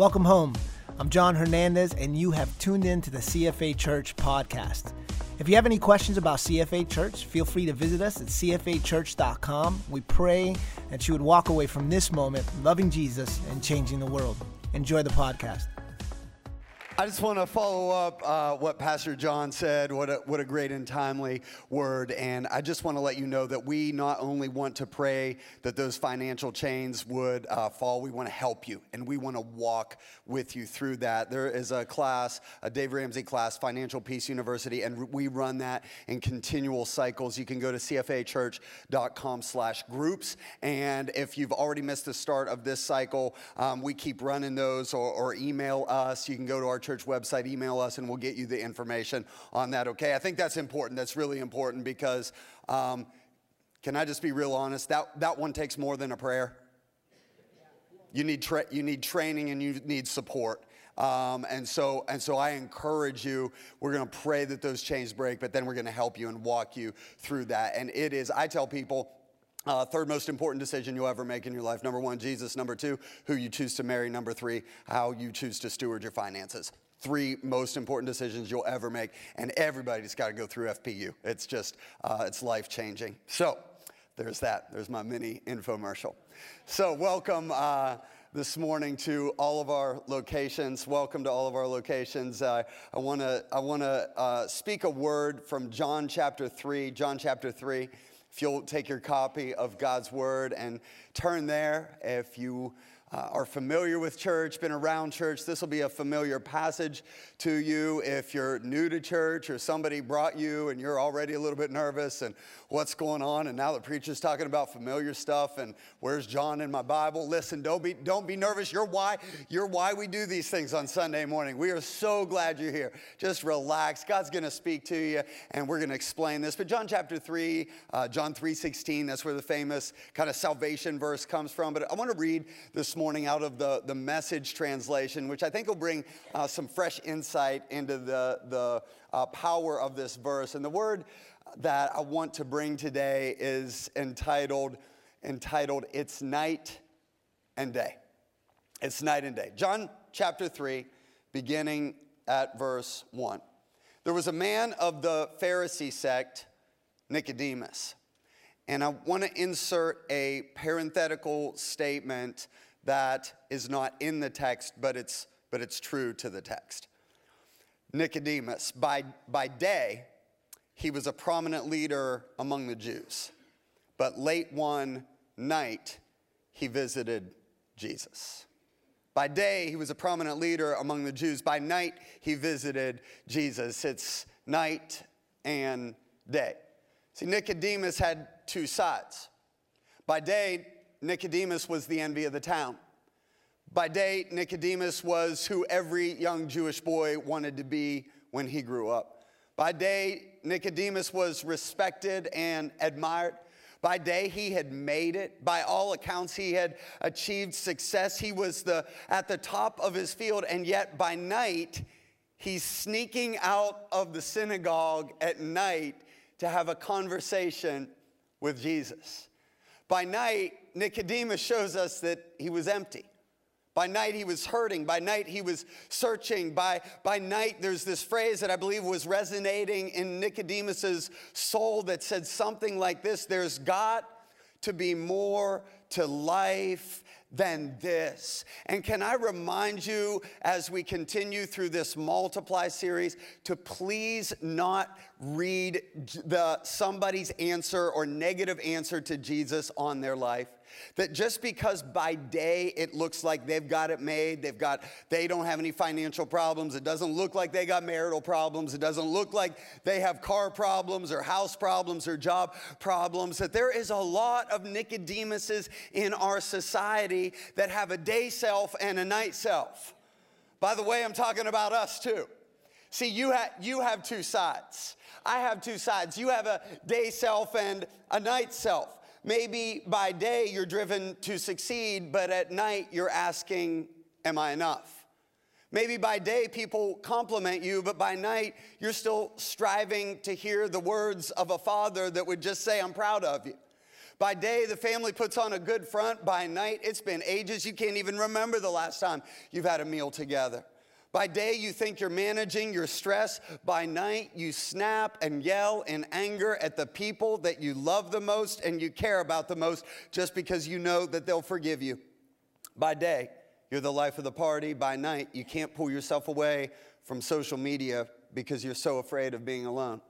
Welcome home. I'm John Hernandez, and you have tuned in to the CFA Church podcast. If you have any questions about CFA Church, feel free to visit us at cfachurch.com. We pray that you would walk away from this moment loving Jesus and changing the world. Enjoy the podcast. I just want to follow up uh, what Pastor John said. What a, what a great and timely word. And I just want to let you know that we not only want to pray that those financial chains would uh, fall, we want to help you and we want to walk with you through that. There is a class, a Dave Ramsey class, Financial Peace University, and we run that in continual cycles. You can go to cfachurch.com slash groups. And if you've already missed the start of this cycle, um, we keep running those or, or email us. You can go to our church website, email us, and we'll get you the information on that, okay? I think that's important. That's really important because, um, can I just be real honest? That, that one takes more than a prayer. You need, tra- you need training and you need support. Um, and so and so I encourage you. We're going to pray that those chains break, but then we're going to help you and walk you through that. And it is. I tell people. Uh, third most important decision you'll ever make in your life. Number one, Jesus. Number two, who you choose to marry. Number three, how you choose to steward your finances three most important decisions you'll ever make, and everybody's got to go through FPU. It's just, uh, it's life changing. So there's that. There's my mini infomercial. So welcome. Uh, this morning to all of our locations. Welcome to all of our locations. Uh, I want to I want to uh, speak a word from John chapter three. John chapter three. If you'll take your copy of God's word and turn there, if you uh, are familiar with church, been around church, this will be a familiar passage to you. If you're new to church or somebody brought you and you're already a little bit nervous and what's going on, and now the preacher's talking about familiar stuff and where's John in my Bible? Listen, don't be don't be nervous. You're why you're why we do these things on Sunday morning. We are so glad you're here. Just relax. God's going to speak to you, and we're going to explain this. But John chapter three, uh, John three sixteen, that's where the famous kind of salvation verse comes from. But I want to read this morning out of the, the message translation, which I think will bring uh, some fresh insight into the, the uh, power of this verse. And the word that I want to bring today is entitled, entitled It's Night and Day. It's night and day. John chapter 3, beginning at verse 1. There was a man of the Pharisee sect, Nicodemus. And I want to insert a parenthetical statement that is not in the text, but it's, but it's true to the text. Nicodemus, by, by day, he was a prominent leader among the Jews. But late one night, he visited Jesus. By day, he was a prominent leader among the Jews. By night, he visited Jesus. It's night and day. See, Nicodemus had two sides. By day, Nicodemus was the envy of the town. By day, Nicodemus was who every young Jewish boy wanted to be when he grew up. By day, Nicodemus was respected and admired. By day, he had made it. By all accounts, he had achieved success. He was the, at the top of his field. And yet, by night, he's sneaking out of the synagogue at night to have a conversation with Jesus. By night, Nicodemus shows us that he was empty. By night, he was hurting. By night, he was searching. By, by night, there's this phrase that I believe was resonating in Nicodemus's soul that said something like this There's got to be more to life than this. And can I remind you as we continue through this multiply series to please not read the somebody's answer or negative answer to Jesus on their life? That just because by day it looks like they've got it made, they've got, they don't have any financial problems, it doesn't look like they got marital problems, it doesn't look like they have car problems or house problems or job problems, that there is a lot of Nicodemuses in our society that have a day self and a night self. By the way, I'm talking about us too. See, you, ha- you have two sides. I have two sides. You have a day self and a night self. Maybe by day you're driven to succeed, but at night you're asking, Am I enough? Maybe by day people compliment you, but by night you're still striving to hear the words of a father that would just say, I'm proud of you. By day, the family puts on a good front. By night, it's been ages. You can't even remember the last time you've had a meal together. By day, you think you're managing your stress. By night, you snap and yell in anger at the people that you love the most and you care about the most just because you know that they'll forgive you. By day, you're the life of the party. By night, you can't pull yourself away from social media because you're so afraid of being alone.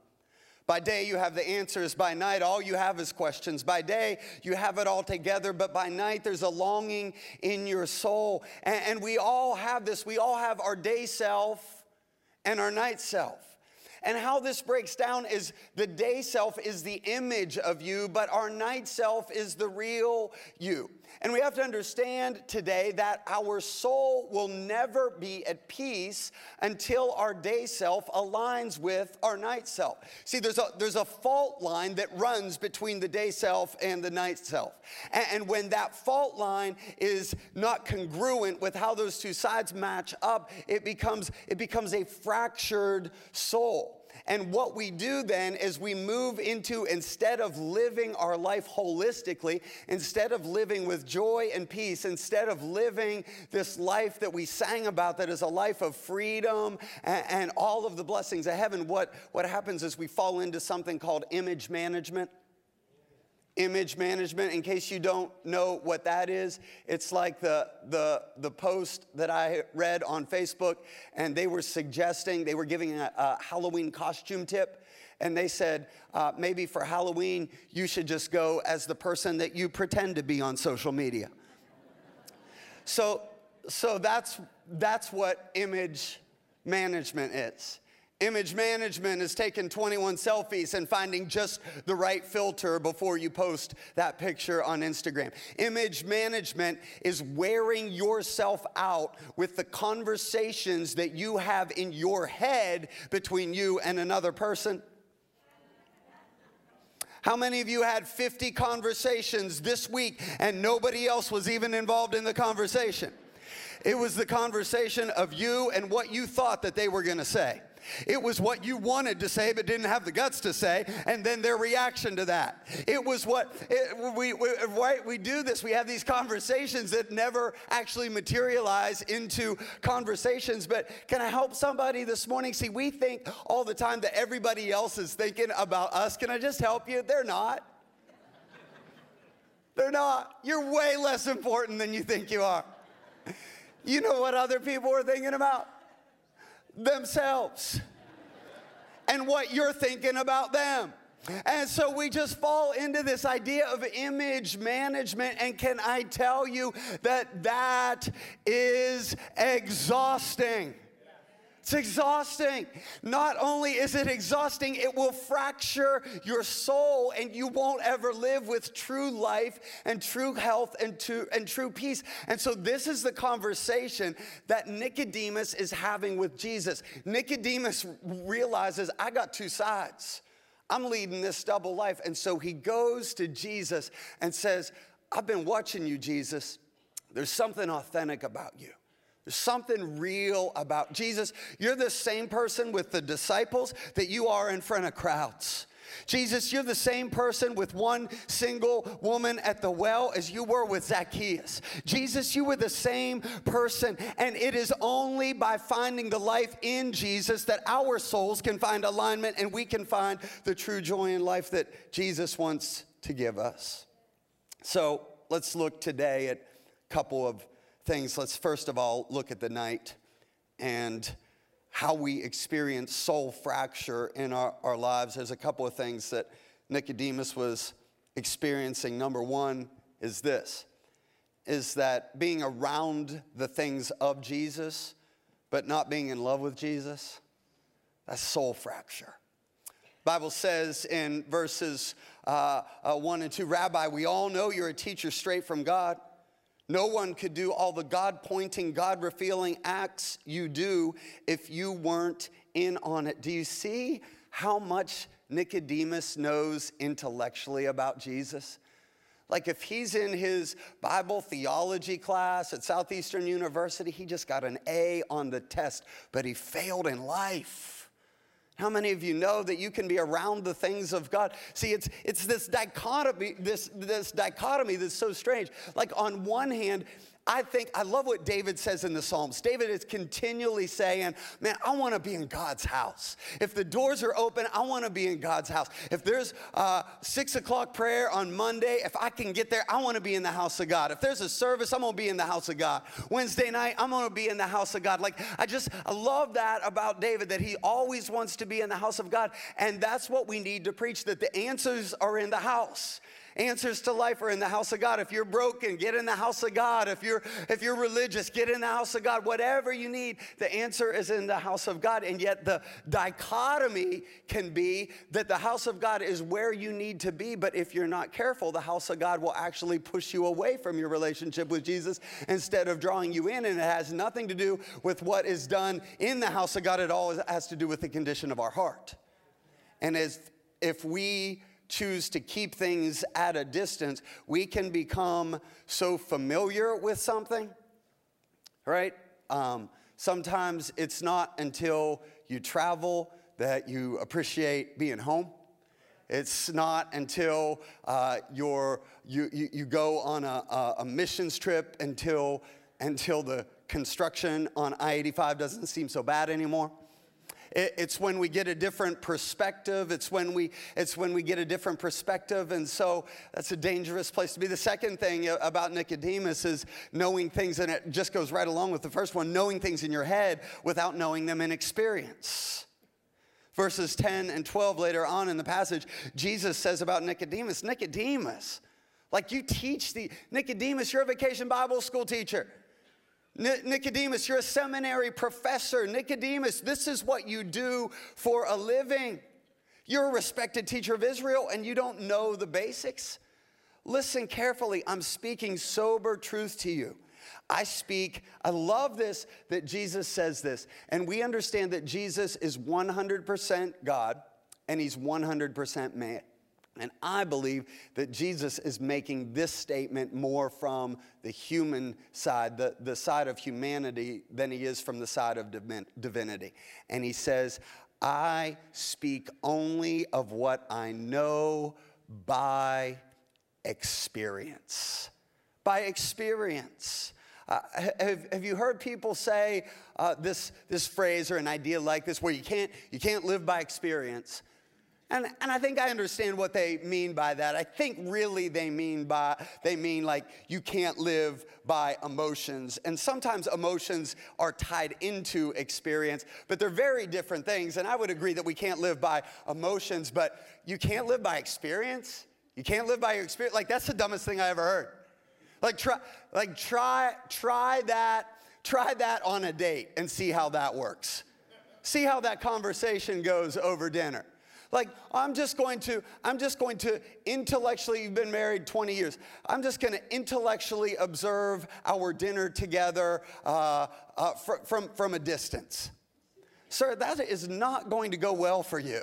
By day, you have the answers. By night, all you have is questions. By day, you have it all together. But by night, there's a longing in your soul. And, and we all have this. We all have our day self and our night self. And how this breaks down is the day self is the image of you, but our night self is the real you. And we have to understand today that our soul will never be at peace until our day self aligns with our night self. See, there's a, there's a fault line that runs between the day self and the night self. And, and when that fault line is not congruent with how those two sides match up, it becomes, it becomes a fractured soul. And what we do then is we move into, instead of living our life holistically, instead of living with joy and peace, instead of living this life that we sang about that is a life of freedom and, and all of the blessings of heaven, what, what happens is we fall into something called image management image management in case you don't know what that is it's like the, the, the post that i read on facebook and they were suggesting they were giving a, a halloween costume tip and they said uh, maybe for halloween you should just go as the person that you pretend to be on social media. So so that's that's what image management is Image management is taking 21 selfies and finding just the right filter before you post that picture on Instagram. Image management is wearing yourself out with the conversations that you have in your head between you and another person. How many of you had 50 conversations this week and nobody else was even involved in the conversation? It was the conversation of you and what you thought that they were gonna say. It was what you wanted to say but didn't have the guts to say, and then their reaction to that. It was what it, we, we, right, we do this. We have these conversations that never actually materialize into conversations. But can I help somebody this morning? See, we think all the time that everybody else is thinking about us. Can I just help you? They're not. They're not. You're way less important than you think you are. You know what other people are thinking about? Themselves and what you're thinking about them. And so we just fall into this idea of image management. And can I tell you that that is exhausting? It's exhausting. Not only is it exhausting, it will fracture your soul and you won't ever live with true life and true health and, true, and true peace. And so, this is the conversation that Nicodemus is having with Jesus. Nicodemus realizes, I got two sides. I'm leading this double life. And so he goes to Jesus and says, I've been watching you, Jesus. There's something authentic about you. There's something real about Jesus. You're the same person with the disciples that you are in front of crowds. Jesus, you're the same person with one single woman at the well as you were with Zacchaeus. Jesus, you were the same person, and it is only by finding the life in Jesus that our souls can find alignment and we can find the true joy in life that Jesus wants to give us. So let's look today at a couple of things. Let's first of all look at the night and how we experience soul fracture in our, our lives. There's a couple of things that Nicodemus was experiencing. Number one is this is that being around the things of Jesus, but not being in love with Jesus, that's soul fracture. Bible says in verses uh, uh, 1 and 2 Rabbi, we all know you're a teacher straight from God. No one could do all the God pointing, God revealing acts you do if you weren't in on it. Do you see how much Nicodemus knows intellectually about Jesus? Like if he's in his Bible theology class at Southeastern University, he just got an A on the test, but he failed in life. How many of you know that you can be around the things of God? See, it's, it's this dichotomy, this, this dichotomy that's so strange. Like on one hand, I think, I love what David says in the Psalms. David is continually saying, Man, I want to be in God's house. If the doors are open, I want to be in God's house. If there's a six o'clock prayer on Monday, if I can get there, I want to be in the house of God. If there's a service, I'm to be in the house of God. Wednesday night, I'm to be in the house of God. Like, I just, I love that about David, that he always wants to be in the house of God. And that's what we need to preach, that the answers are in the house. Answers to life are in the house of God. If you're broken, get in the house of God. If you're if you're religious, get in the house of God. Whatever you need, the answer is in the house of God. And yet the dichotomy can be that the house of God is where you need to be, but if you're not careful, the house of God will actually push you away from your relationship with Jesus instead of drawing you in. And it has nothing to do with what is done in the house of God. It all has to do with the condition of our heart. And as if we choose to keep things at a distance, we can become so familiar with something, right? Um, sometimes it's not until you travel that you appreciate being home. It's not until uh, you, you, you, go on a, a missions trip until, until the construction on I 85 doesn't seem so bad anymore. It's when we get a different perspective. It's when we, it's when we get a different perspective. And so that's a dangerous place to be. The second thing about Nicodemus is knowing things, and it just goes right along with the first one knowing things in your head without knowing them in experience. Verses 10 and 12 later on in the passage, Jesus says about Nicodemus, Nicodemus, like you teach the Nicodemus, you're a vacation Bible school teacher. Nicodemus, you're a seminary professor. Nicodemus, this is what you do for a living. You're a respected teacher of Israel and you don't know the basics. Listen carefully. I'm speaking sober truth to you. I speak, I love this that Jesus says this. And we understand that Jesus is 100% God and he's 100% man. And I believe that Jesus is making this statement more from the human side, the, the side of humanity, than he is from the side of divinity. And he says, I speak only of what I know by experience. By experience. Uh, have, have, you heard people say uh, this, this phrase or an idea like this where you can't, you can't live by experience? And, and I think I understand what they mean by that. I think really they mean by they mean like you can't live by emotions. And sometimes emotions are tied into experience, but they're very different things. And I would agree that we can't live by emotions, but you can't live by experience. You can't live by your experience. Like that's the dumbest thing I ever heard. Like try like try try that try that on a date and see how that works. See how that conversation goes over dinner. Like, I'm just going to, I'm just going to intellectually, you've been married 20 years. I'm just going to intellectually observe our dinner together uh, uh, fr- from, from a distance. Sir, that is not going to go well for you.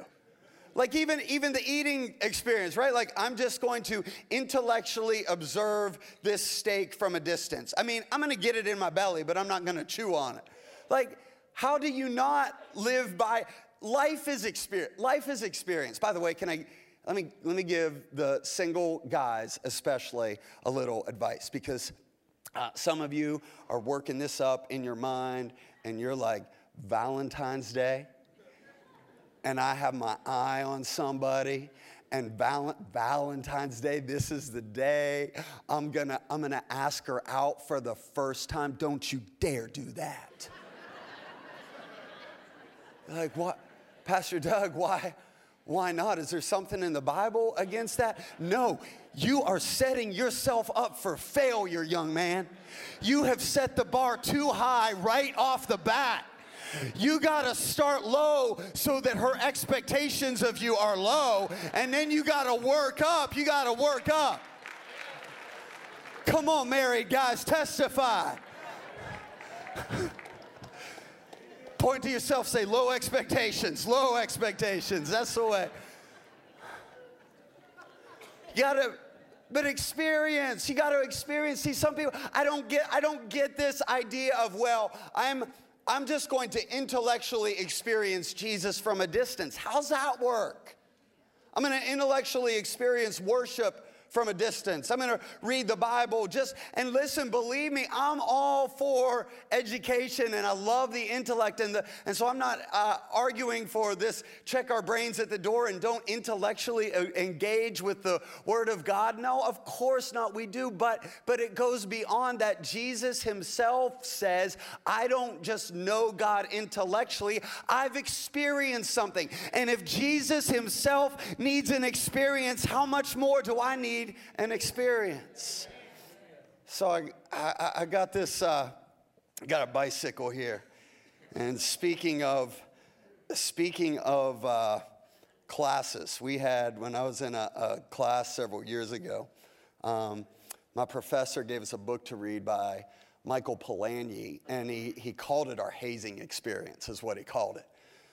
Like even, even the eating experience, right? Like I'm just going to intellectually observe this steak from a distance. I mean, I'm gonna get it in my belly, but I'm not gonna chew on it. Like, how do you not live by life is experience. Life is experience. By the way, can I let me let me give the single guys especially a little advice because uh, some of you are working this up in your mind and you're like Valentine's Day, and I have my eye on somebody. And val- Valentine's Day, this is the day I'm gonna, I'm gonna ask her out for the first time. Don't you dare do that. like, what? Pastor Doug, why? Why not? Is there something in the Bible against that? No. You are setting yourself up for failure, young man. You have set the bar too high right off the bat. You got to start low so that her expectations of you are low, and then you got to work up. You got to work up. Come on, married guys, testify. Point to yourself, say low expectations, low expectations. That's the way. You gotta, but experience. You gotta experience. See, some people, I don't get, I don't get this idea of, well, I'm I'm just going to intellectually experience Jesus from a distance. How's that work? I'm going to intellectually experience worship from a distance. I'm going to read the Bible just and listen, believe me, I'm all for education and I love the intellect and the and so I'm not uh, arguing for this check our brains at the door and don't intellectually uh, engage with the word of God. No, of course not we do, but but it goes beyond that. Jesus himself says, I don't just know God intellectually, I've experienced something. And if Jesus himself needs an experience, how much more do I need need an experience. So I, I, I got this, uh, got a bicycle here. And speaking of, speaking of uh, classes, we had, when I was in a, a class several years ago, um, my professor gave us a book to read by Michael Polanyi, and he, he called it our hazing experience, is what he called it.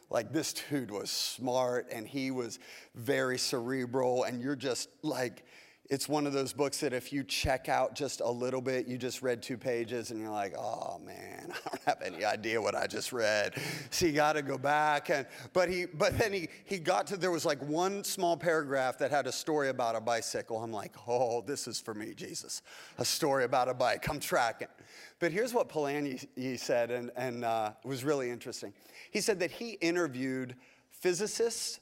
Like, this dude was smart and he was very cerebral, and you're just like, it's one of those books that if you check out just a little bit, you just read two pages and you're like, oh man, I don't have any idea what I just read. So you got to go back. And but he but then he he got to there was like one small paragraph that had a story about a bicycle. I'm like, oh, this is for me, Jesus, a story about a bike. I'm tracking. But here's what Polanyi said, and and uh, was really interesting. He said that he interviewed physicists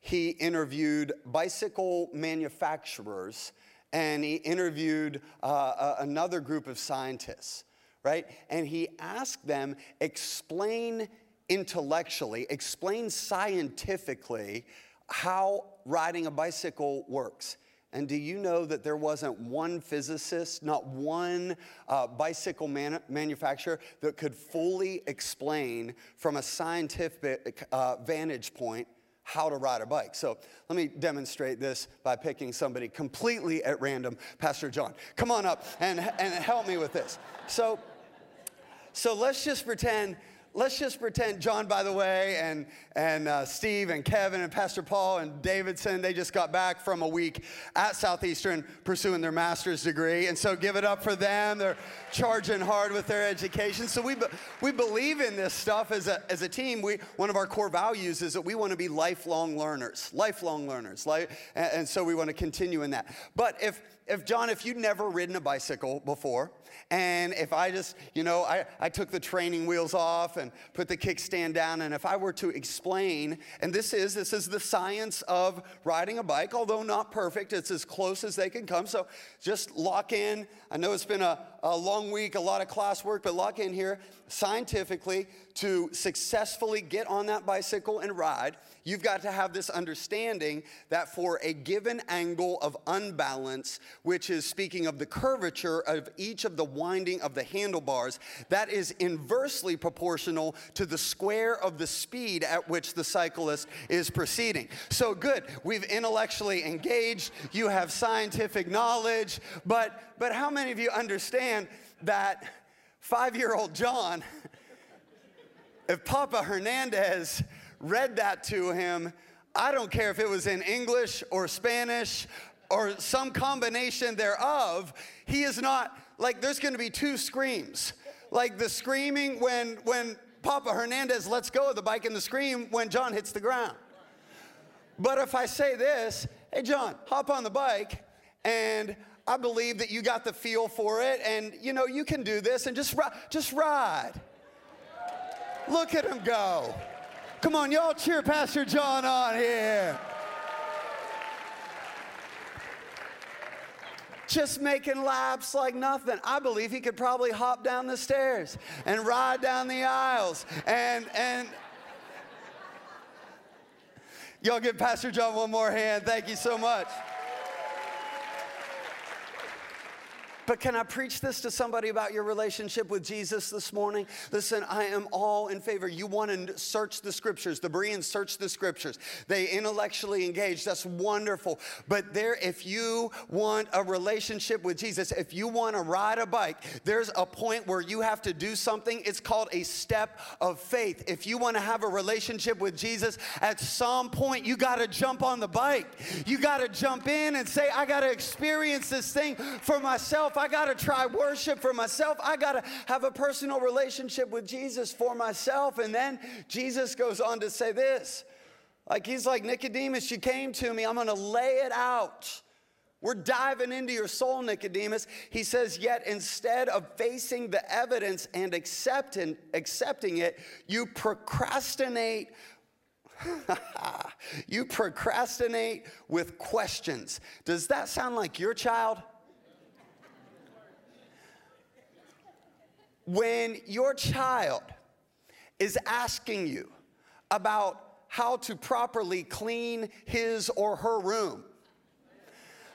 he interviewed bicycle manufacturers and he interviewed uh, another group of scientists, right? And he asked them, explain intellectually, explain scientifically how riding a bicycle works. And do you know that there wasn't one physicist, not one uh, bicycle man- manufacturer that could fully explain from a scientific uh, vantage point how to ride a bike. So let me demonstrate this by picking somebody completely at random. Pastor John, come on up and, and help me with this. So, so let's just pretend let's just pretend John, by the way, and, and uh, Steve and Kevin and Pastor Paul and Davidson, they just got back from a week at Southeastern pursuing their master's degree. And so give it up for them. They're charging hard with their education. So we, we believe in this stuff as a, as a team. We, one of our core values is that we want to be lifelong learners, lifelong learners. Like, and, and so we want to continue in that. But if, if John, if you'd never ridden a bicycle before, and if I just, you know, I, I took the training wheels off and put the kickstand down, and if I were to explain, and this is, this is the science of riding a bike, although not perfect, it's as close as they can come. So just lock in. I know it's been a, a long week, a lot of classwork, but lock in here scientifically to successfully get on that bicycle and ride you've got to have this understanding that for a given angle of unbalance, which is speaking of the curvature of each of the winding of the handlebars, that is inversely proportional to the square of the speed at which the cyclist is proceeding. So good, we've intellectually engaged, you have scientific knowledge, but but how many of you understand that 5-year-old John if Papa Hernandez read that to him, I don't care if it was in English or Spanish or some combination thereof, he is not like there's going to be two screams. Like the screaming when when Papa Hernandez lets go of the bike and the scream when John hits the ground. But if I say this, hey John, hop on the bike and I believe that you got the feel for it and you know you can do this and just just ride. Look at him go. Come on, y'all cheer Pastor John on here. Just making laps like nothing. I believe he could probably hop down the stairs and ride down the aisles and and Y'all give Pastor John one more hand. Thank you so much. But can I preach this to somebody about your relationship with Jesus this morning? Listen, I am all in favor. You want to search the scriptures. The Bereans search the scriptures. They intellectually engage. That's wonderful. But there, if you want a relationship with Jesus, if you want to ride a bike, there's a point where you have to do something. It's called a step of faith. If you want to have a relationship with Jesus, at some point you got to jump on the bike. You got to jump in and say, I got to experience this thing for myself. I got to try worship for myself. I got to have a personal relationship with Jesus for myself. And then Jesus goes on to say this like, he's like, Nicodemus, you came to me, I'm going to lay it out. We're diving into your soul, Nicodemus. He says, Yet instead of facing the evidence and accepting, accepting it, you procrastinate. you procrastinate with questions. Does that sound like your child? When your child is asking you about how to properly clean his or her room,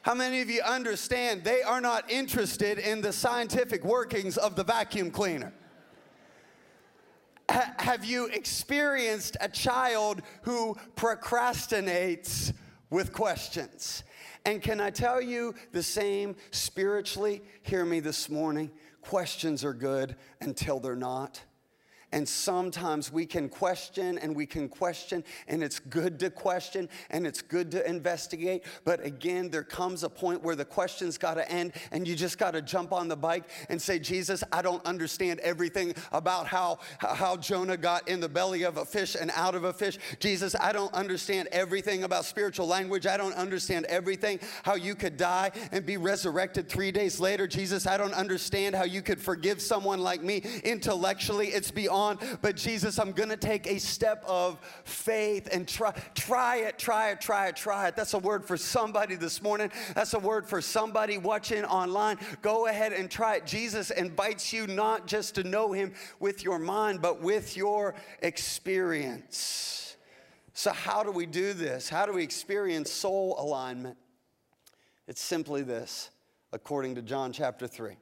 how many of you understand they are not interested in the scientific workings of the vacuum cleaner? Ha- have you experienced a child who procrastinates with questions? And can I tell you the same spiritually? Hear me this morning. Questions are good until they're not. And sometimes we can question and we can question, and it's good to question and it's good to investigate. But again, there comes a point where the question's got to end, and you just got to jump on the bike and say, Jesus, I don't understand everything about how, how Jonah got in the belly of a fish and out of a fish. Jesus, I don't understand everything about spiritual language. I don't understand everything how you could die and be resurrected three days later. Jesus, I don't understand how you could forgive someone like me intellectually. It's beyond on, but Jesus, I'm gonna take a step of faith and try, try it, try it, try it, try it. That's a word for somebody this morning. That's a word for somebody watching online. Go ahead and try it. Jesus invites you not just to know him with your mind, but with your experience. So, how do we do this? How do we experience soul alignment? It's simply this, according to John chapter 3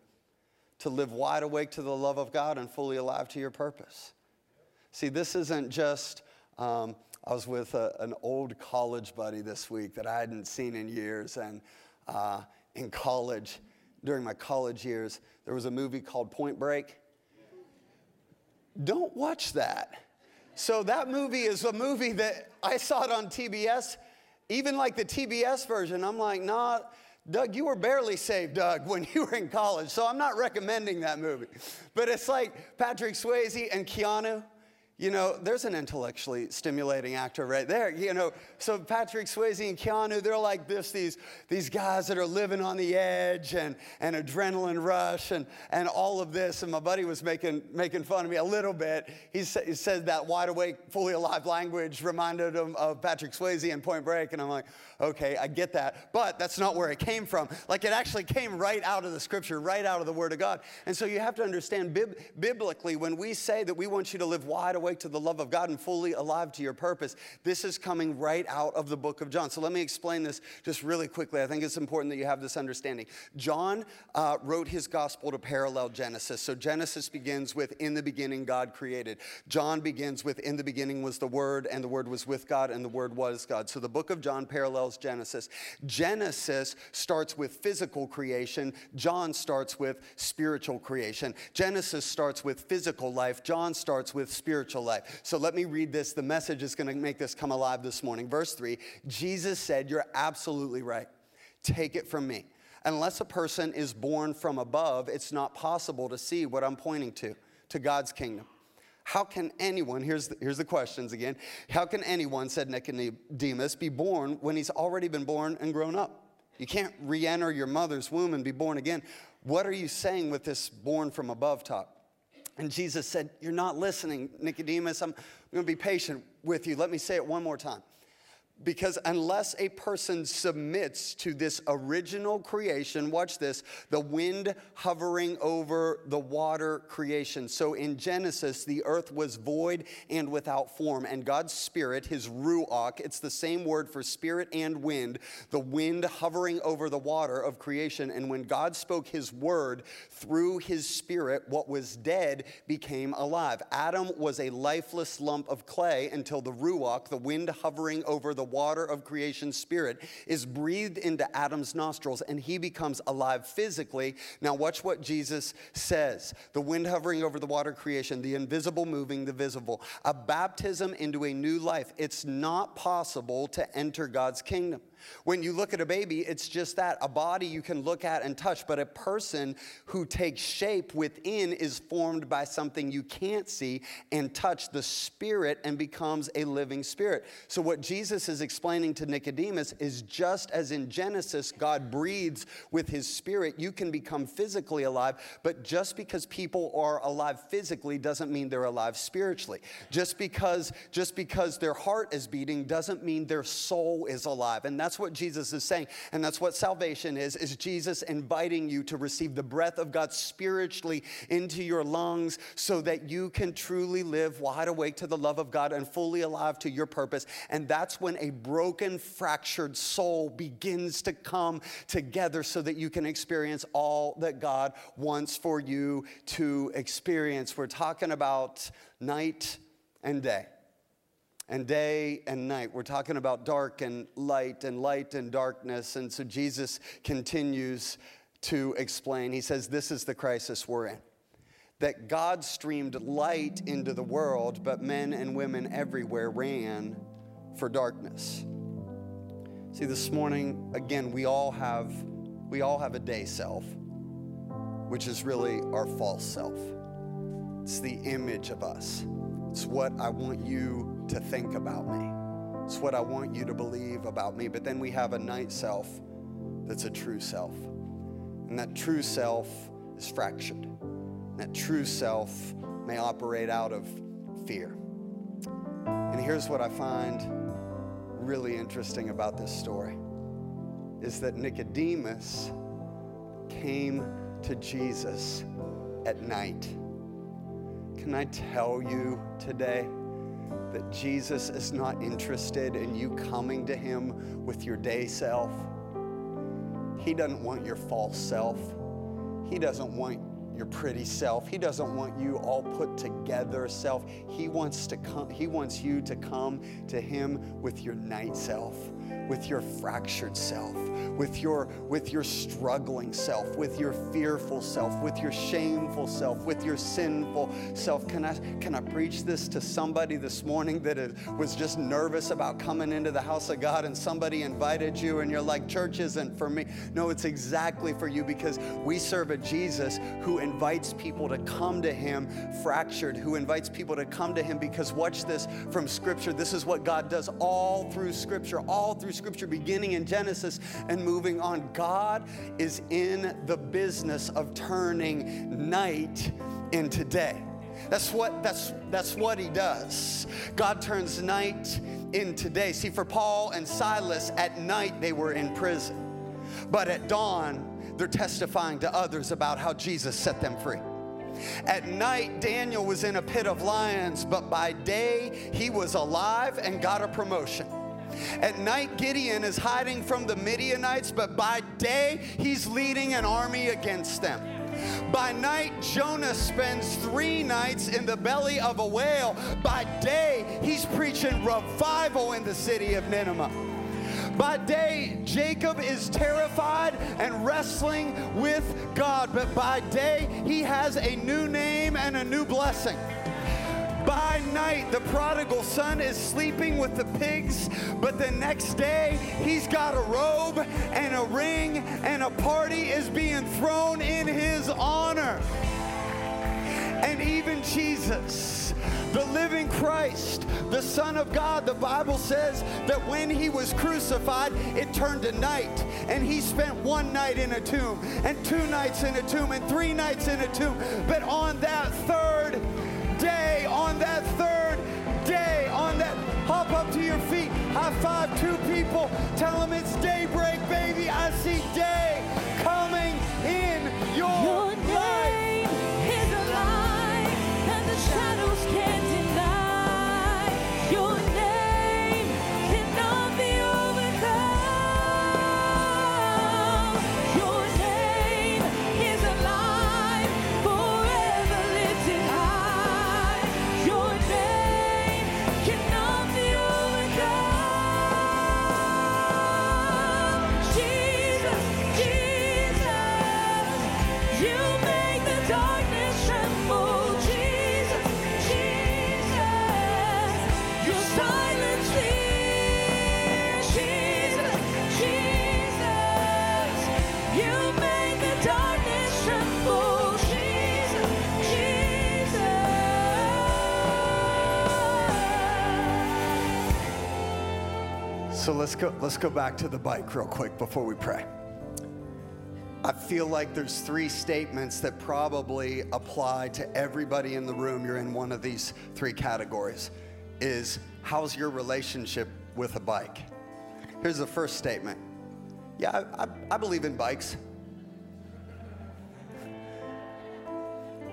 to live wide awake to the love of God and fully alive to your purpose. See, this isn't just, um, I was with a, an old college buddy this week that I hadn't seen in years. And uh, in college, during my college years, there was a movie called Point Break. Don't watch that. So, that movie is a movie that I saw it on TBS, even like the TBS version. I'm like, nah Doug, you were barely saved, Doug, when you were in college, so I'm not recommending that movie. But it's like Patrick Swayze and Keanu. You know, there's an intellectually stimulating actor right there. You know, so Patrick Swayze and Keanu, they're like this, these, these guys that are living on the edge and, and adrenaline rush and, and all of this. And my buddy was making, making fun of me a little bit. He, sa- he said that wide awake, fully alive language reminded him of Patrick Swayze and Point Break. And I'm like, okay, I get that. But that's not where it came from. Like it actually came right out of the scripture, right out of the word of God. And so you have to understand bib- biblically, when we say that we want you to live wide awake, awake to the love of God and fully alive to your purpose. This is coming right out of the book of John. So let me explain this just really quickly. I think it's important that you have this understanding. John uh, wrote his gospel to parallel Genesis. So Genesis begins with, In the beginning, God created. John begins with, In the beginning was the Word, and the Word was with God, and the Word was God. So the book of John parallels Genesis. Genesis starts with physical creation, John starts with spiritual creation. Genesis starts with physical life, John starts with spiritual spiritual life. So let me read this. The message is going to make this come alive this morning. Verse 3 Jesus said, You're absolutely right. Take it from me. Unless a person is born from above, it's not possible to see what I'm pointing to, to God's kingdom. How can anyone, here's the, here's the questions again, how can anyone, said Nicodemus, be born when he's already been born and grown up? You can't re enter your mother's womb and be born again. What are you saying with this born from above talk? And Jesus said, You're not listening, Nicodemus. I'm, going to be patient with you. Let me say it one more time. Because unless a person submits to this original creation, watch this, the wind hovering over the water creation. So in Genesis, the earth was void and without form, and God's spirit, his ruach, it's the same word for spirit and wind, the wind hovering over the water of creation. And when God spoke his word through his spirit, what was dead became alive. Adam was a lifeless lump of clay until the ruach, the wind hovering over the water of creation spirit is breathed into Adam's nostrils and he becomes alive physically. Now, watch what Jesus says the wind hovering over the water creation, the invisible moving the visible, a baptism into a new life. It's not possible to enter God's kingdom When you look at a baby, it's just that a body you can look at and touch, but a person who takes shape within is formed by something you can't see and touch the spirit and becomes a living spirit. So, what Jesus is explaining to Nicodemus is just as in Genesis, God breathes with his spirit, you can become physically alive, but just because people are alive physically doesn't mean they're alive spiritually. Just because, just because their heart is beating doesn't mean their soul is alive. And that's what Jesus is saying. And that's what salvation is, is Jesus inviting you to receive the breath of God spiritually into your lungs so that you can truly live wide awake to the love of God and fully alive to your purpose. And that's when a broken, fractured soul begins to come together so that you can experience all that God wants for you to experience. We're talking about night and day and day and night. We're talking about dark and light and light and darkness. And so Jesus continues to explain. He says, This is the crisis we're in. That God streamed light into the world, but men and women everywhere ran for darkness. See, this morning, again, we all have we all have a day self, which is really our false self. It's the image of us. It's what I want you to think about me. It's what I want you to believe about me. But then we have a night self that's a true self. And that true self is fractured. That true self may operate out of fear. And here's what I find really interesting about this story is that Nicodemus came to Jesus at night. Can I tell you today that Jesus is not interested in you coming to Him with your day self? He doesn't want your false self. He doesn't want your pretty self. He doesn't want you all put together self. He wants to come he wants you to come to him with your night self with your fractured self, with your, with your struggling self, with your fearful self, with your shameful self, with your sinful self. Can I, can I preach this to somebody this morning that is, was just nervous about coming into the house of God and somebody invited you and you're like, church isn't for me? No, it's exactly for you because we serve a Jesus who invites people to come to him fractured, who invites people to come to him because watch this from Scripture. This is what God does all through Scripture, all through Scripture, beginning in Genesis and moving on. God is in the business of turning night into day. That's what, that's, that's what he does. God turns night into day. See, for Paul and Silas, at night they were in prison. But at dawn, they're testifying to others about how Jesus set them free. At night, Daniel was in a pit of lions, but by day, he was alive and got a promotion. At night, Gideon is hiding from the Midianites, but by day, he's leading an army against them. By night, Jonah spends three nights in the belly of a whale. By day, he's preaching revival in the city of Nineveh. By day, Jacob is terrified and wrestling with God, but by day, he has a new name and a new blessing. By night, the prodigal son is sleeping with the pigs, but the next day, he's got a robe and a ring, and a party is being thrown in his honor. And even Jesus, the living Christ, the Son of God, the Bible says that when he was crucified, it turned to night. And he spent one night in a tomb, and two nights in a tomb, and three nights in a tomb. But on that third So let's go let's go back to the bike real quick before we pray. I feel like there's three statements that probably apply to everybody in the room. You're in one of these three categories. Is how's your relationship with a bike? Here's the first statement. Yeah, I, I, I believe in bikes.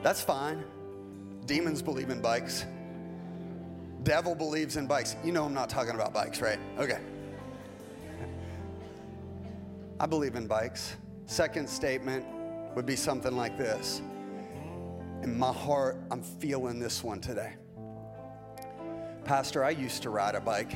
That's fine. Demons believe in bikes. Devil believes in bikes. You know I'm not talking about bikes, right? Okay. I believe in bikes. Second statement would be something like this. In my heart, I'm feeling this one today. Pastor, I used to ride a bike.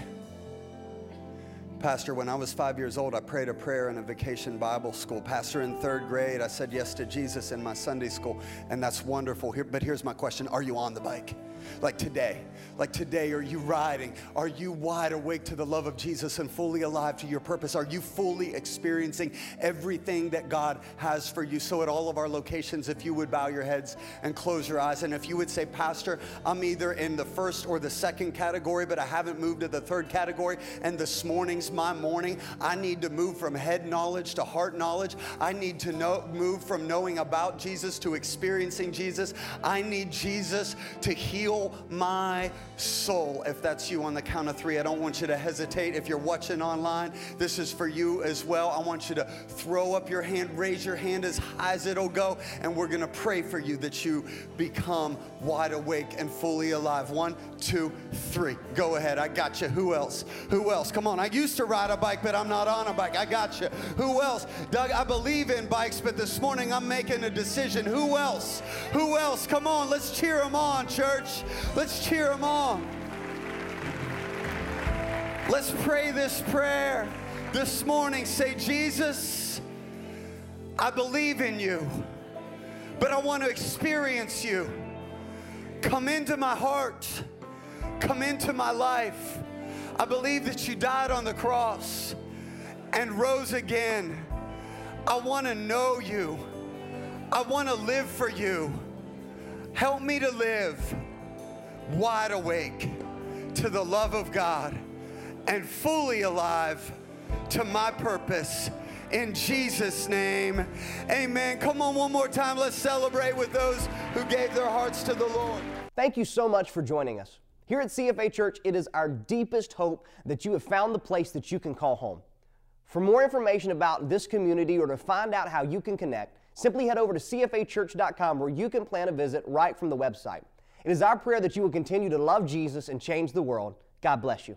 Pastor, when I was five years old, I prayed a prayer in a vacation Bible school. Pastor, in third grade, I said yes to Jesus in my Sunday school, and that's wonderful. Here, but here's my question Are you on the bike? Like today, like today, are you riding? Are you wide awake to the love of Jesus and fully alive to your purpose? Are you fully experiencing everything that God has for you? So, at all of our locations, if you would bow your heads and close your eyes, and if you would say, Pastor, I'm either in the first or the second category, but I haven't moved to the third category, and this morning's my morning, I need to move from head knowledge to heart knowledge. I need to know, move from knowing about Jesus to experiencing Jesus. I need Jesus to heal my soul. If that's you on the count of three, I don't want you to hesitate. If you're watching online, this is for you as well. I want you to throw up your hand, raise your hand as high as it'll go, and we're going to pray for you that you become wide awake and fully alive. One, two, three. Go ahead. I got you. Who else? Who else? Come on. I used to ride a bike, but I'm not on a bike. I got you. Who else? Doug, I believe in bikes, but this morning I'm making a decision. Who else? Who else? Come on. Let's cheer them on, Let's cheer them on. Let's pray this prayer this morning. Say, Jesus, I believe in you, but I want to experience you. Come into my heart, come into my life. I believe that you died on the cross and rose again. I want to know you. I want to live for you. Help me to live wide awake to the love of God and fully alive to my purpose. In Jesus' name, amen. Come on, one more time. Let's celebrate with those who gave their hearts to the Lord. Thank you so much for joining us. Here at CFA Church, it is our deepest hope that you have found the place that you can call home. For more information about this community or to find out how you can connect, simply head over to cfachurch.com where you can plan a visit right from the website. It is our prayer that you will continue to love Jesus and change the world. God bless you.